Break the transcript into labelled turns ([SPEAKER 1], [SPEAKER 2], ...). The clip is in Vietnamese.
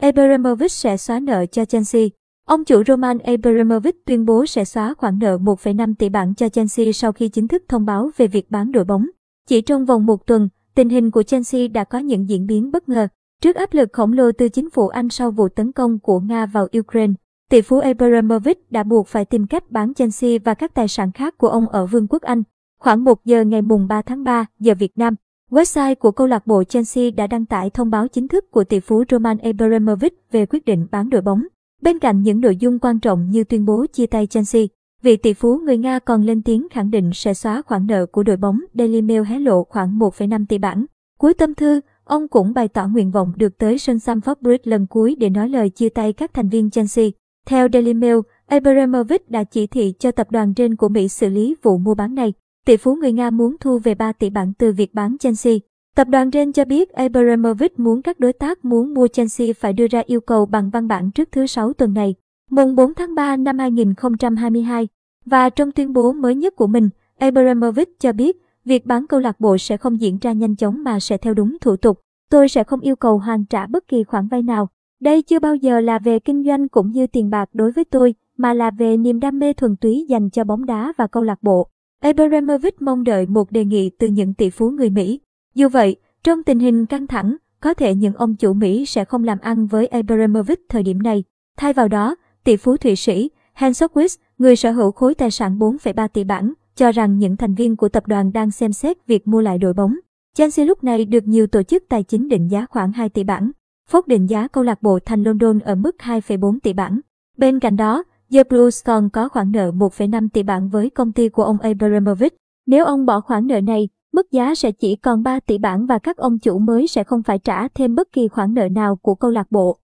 [SPEAKER 1] Abramovich sẽ xóa nợ cho Chelsea. Ông chủ Roman Abramovich tuyên bố sẽ xóa khoản nợ 1,5 tỷ bảng cho Chelsea sau khi chính thức thông báo về việc bán đội bóng. Chỉ trong vòng một tuần, tình hình của Chelsea đã có những diễn biến bất ngờ. Trước áp lực khổng lồ từ chính phủ Anh sau vụ tấn công của Nga vào Ukraine, tỷ phú Abramovich đã buộc phải tìm cách bán Chelsea và các tài sản khác của ông ở Vương quốc Anh. Khoảng 1 giờ ngày mùng 3 tháng 3 giờ Việt Nam, website của câu lạc bộ Chelsea đã đăng tải thông báo chính thức của tỷ phú Roman Abramovich về quyết định bán đội bóng. Bên cạnh những nội dung quan trọng như tuyên bố chia tay Chelsea, vị tỷ phú người Nga còn lên tiếng khẳng định sẽ xóa khoản nợ của đội bóng Daily Mail hé lộ khoảng 1,5 tỷ bảng. Cuối tâm thư, ông cũng bày tỏ nguyện vọng được tới sân Stamford Bridge lần cuối để nói lời chia tay các thành viên Chelsea. Theo Daily Mail, Abramovich đã chỉ thị cho tập đoàn trên của Mỹ xử lý vụ mua bán này. Tỷ phú người Nga muốn thu về 3 tỷ bảng từ việc bán Chelsea. Tập đoàn trên cho biết Abramovich muốn các đối tác muốn mua Chelsea phải đưa ra yêu cầu bằng văn bản trước thứ Sáu tuần này, mùng 4 tháng 3 năm 2022. Và trong tuyên bố mới nhất của mình, Abramovich cho biết việc bán câu lạc bộ sẽ không diễn ra nhanh chóng mà sẽ theo đúng thủ tục. Tôi sẽ không yêu cầu hoàn trả bất kỳ khoản vay nào. Đây chưa bao giờ là về kinh doanh cũng như tiền bạc đối với tôi, mà là về niềm đam mê thuần túy dành cho bóng đá và câu lạc bộ. Abramovich mong đợi một đề nghị từ những tỷ phú người Mỹ. Dù vậy, trong tình hình căng thẳng, có thể những ông chủ Mỹ sẽ không làm ăn với Abramovich thời điểm này. Thay vào đó, tỷ phú Thụy Sĩ, Hans Sockwitz, người sở hữu khối tài sản 4,3 tỷ bảng, cho rằng những thành viên của tập đoàn đang xem xét việc mua lại đội bóng. Chelsea lúc này được nhiều tổ chức tài chính định giá khoảng 2 tỷ bảng. Phốt định giá câu lạc bộ thành London ở mức 2,4 tỷ bảng. Bên cạnh đó, The Blues còn có khoản nợ 1,5 tỷ bảng với công ty của ông Abramovich. Nếu ông bỏ khoản nợ này, mức giá sẽ chỉ còn 3 tỷ bảng và các ông chủ mới sẽ không phải trả thêm bất kỳ khoản nợ nào của câu lạc bộ.